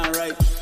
Stay right.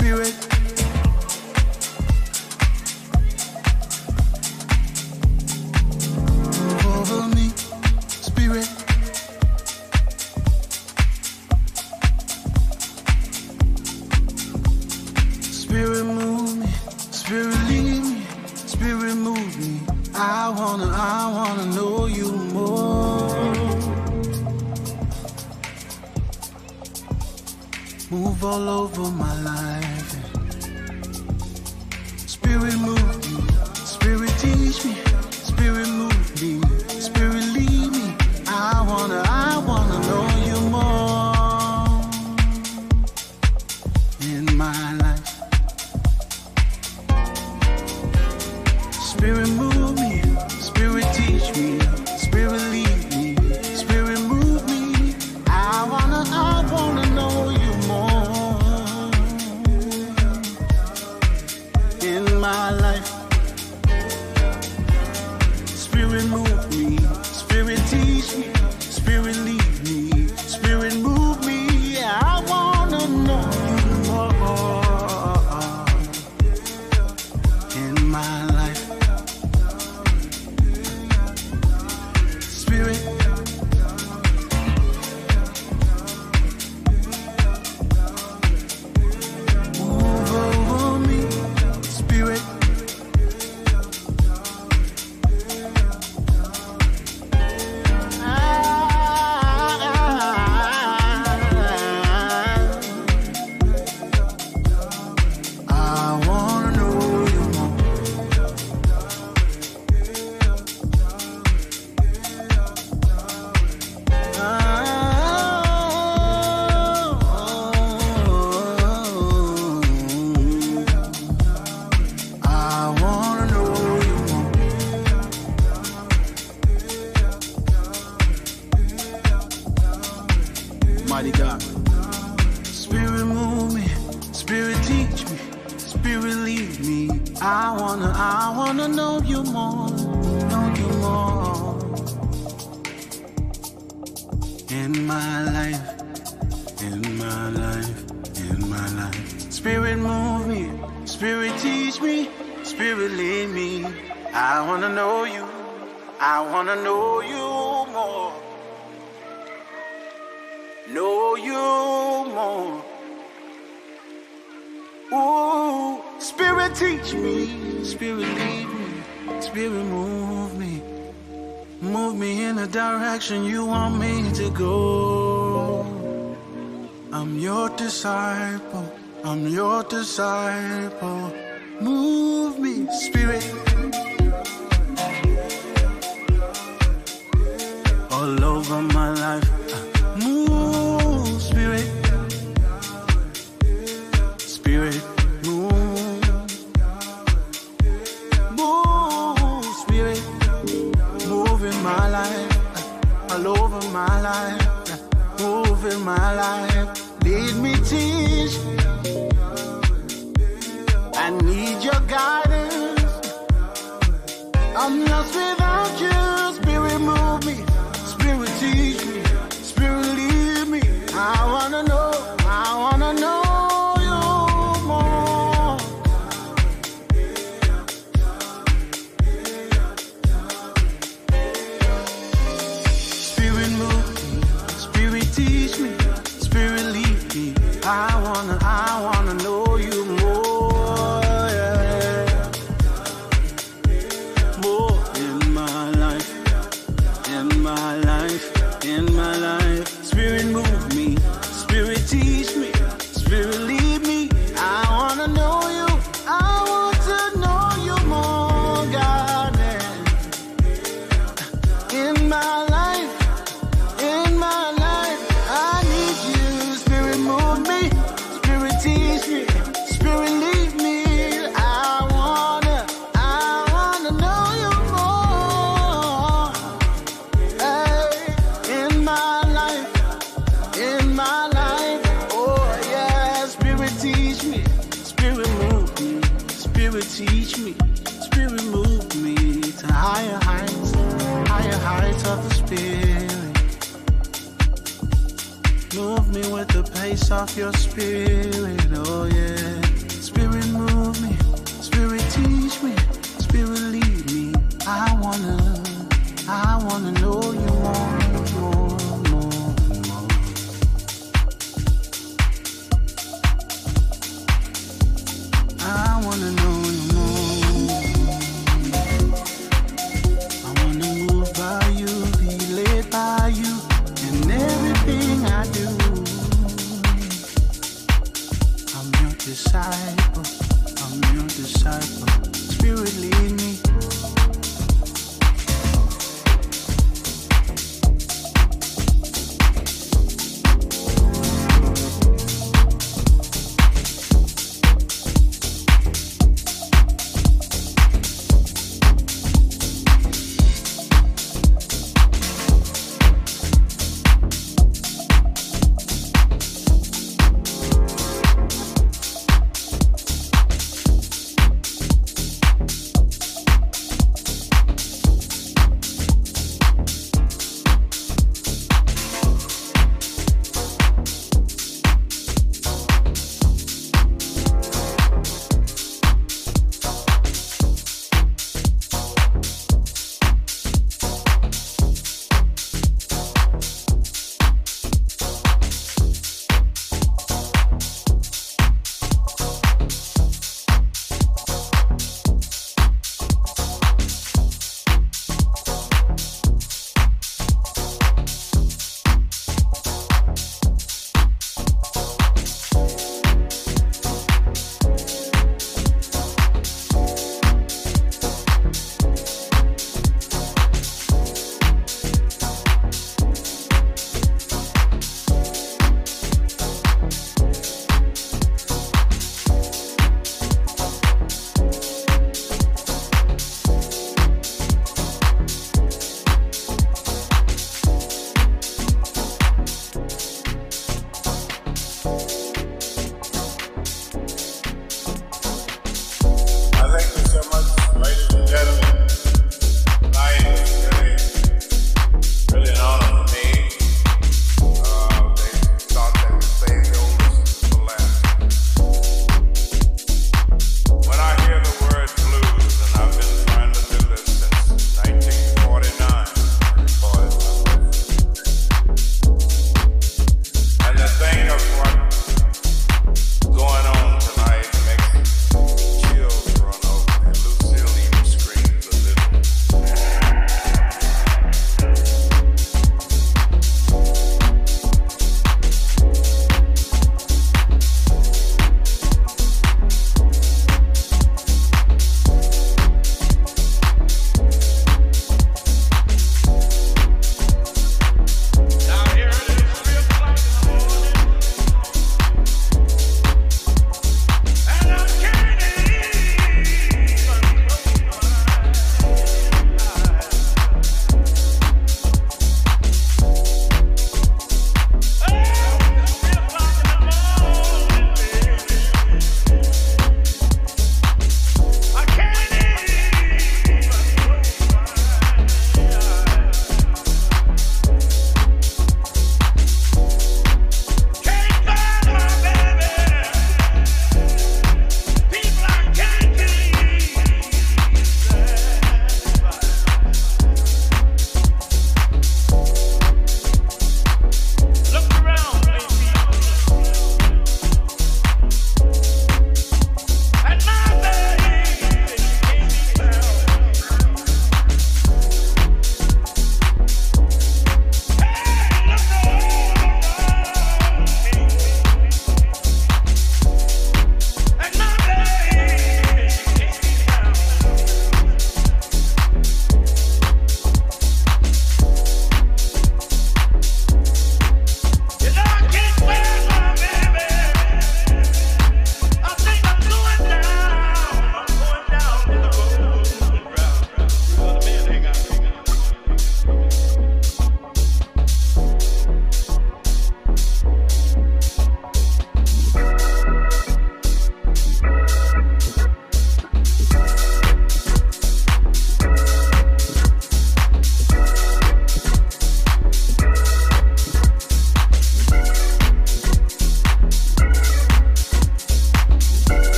spirit direction you want me to go. I'm your disciple, I'm your disciple. Move me, spirit. my life.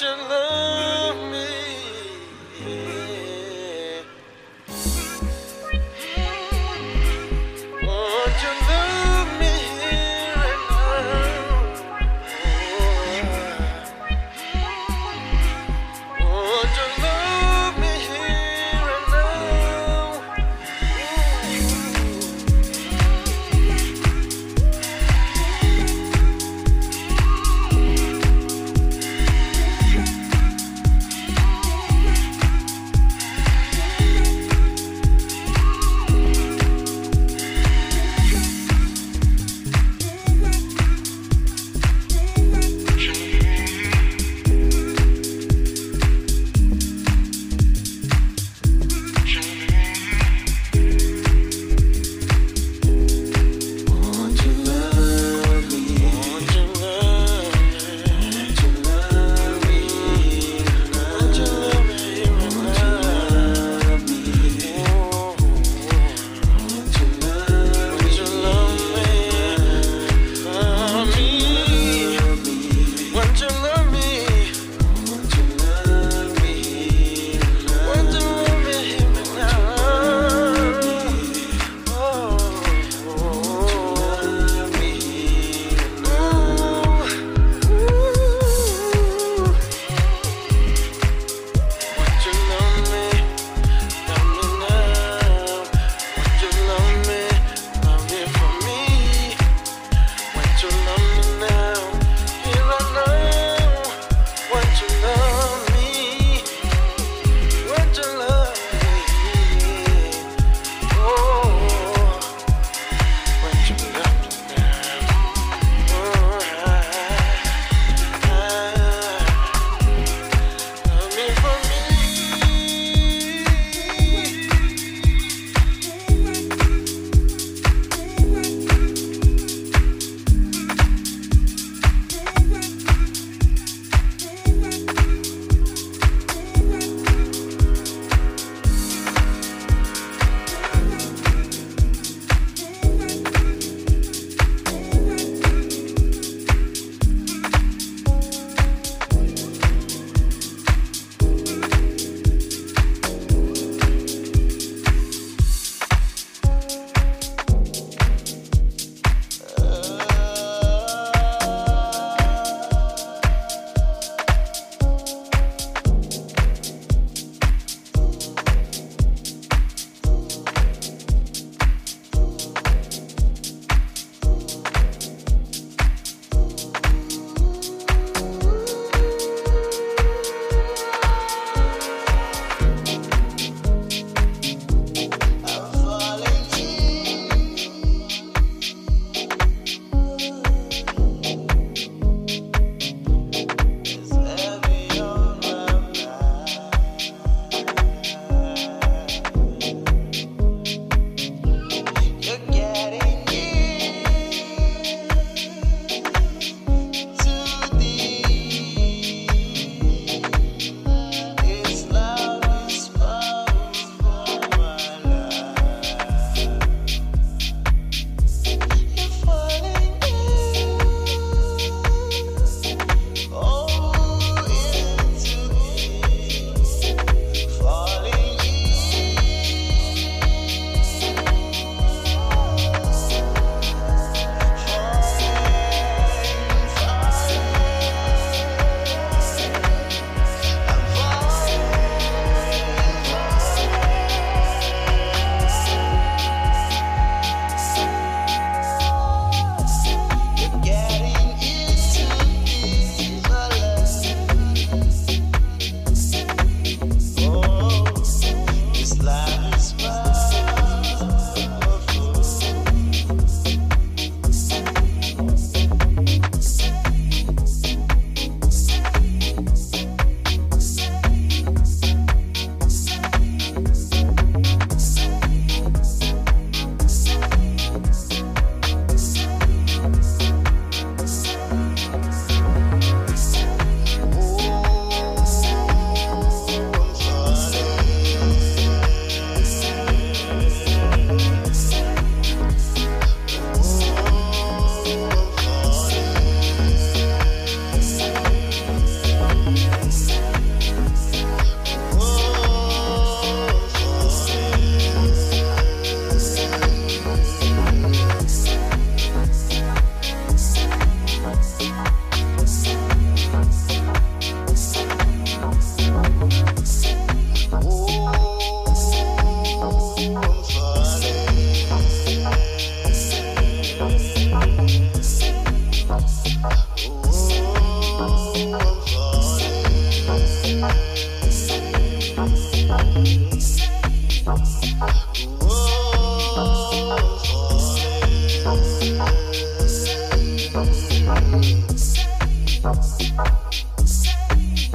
such a love.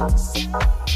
Deserve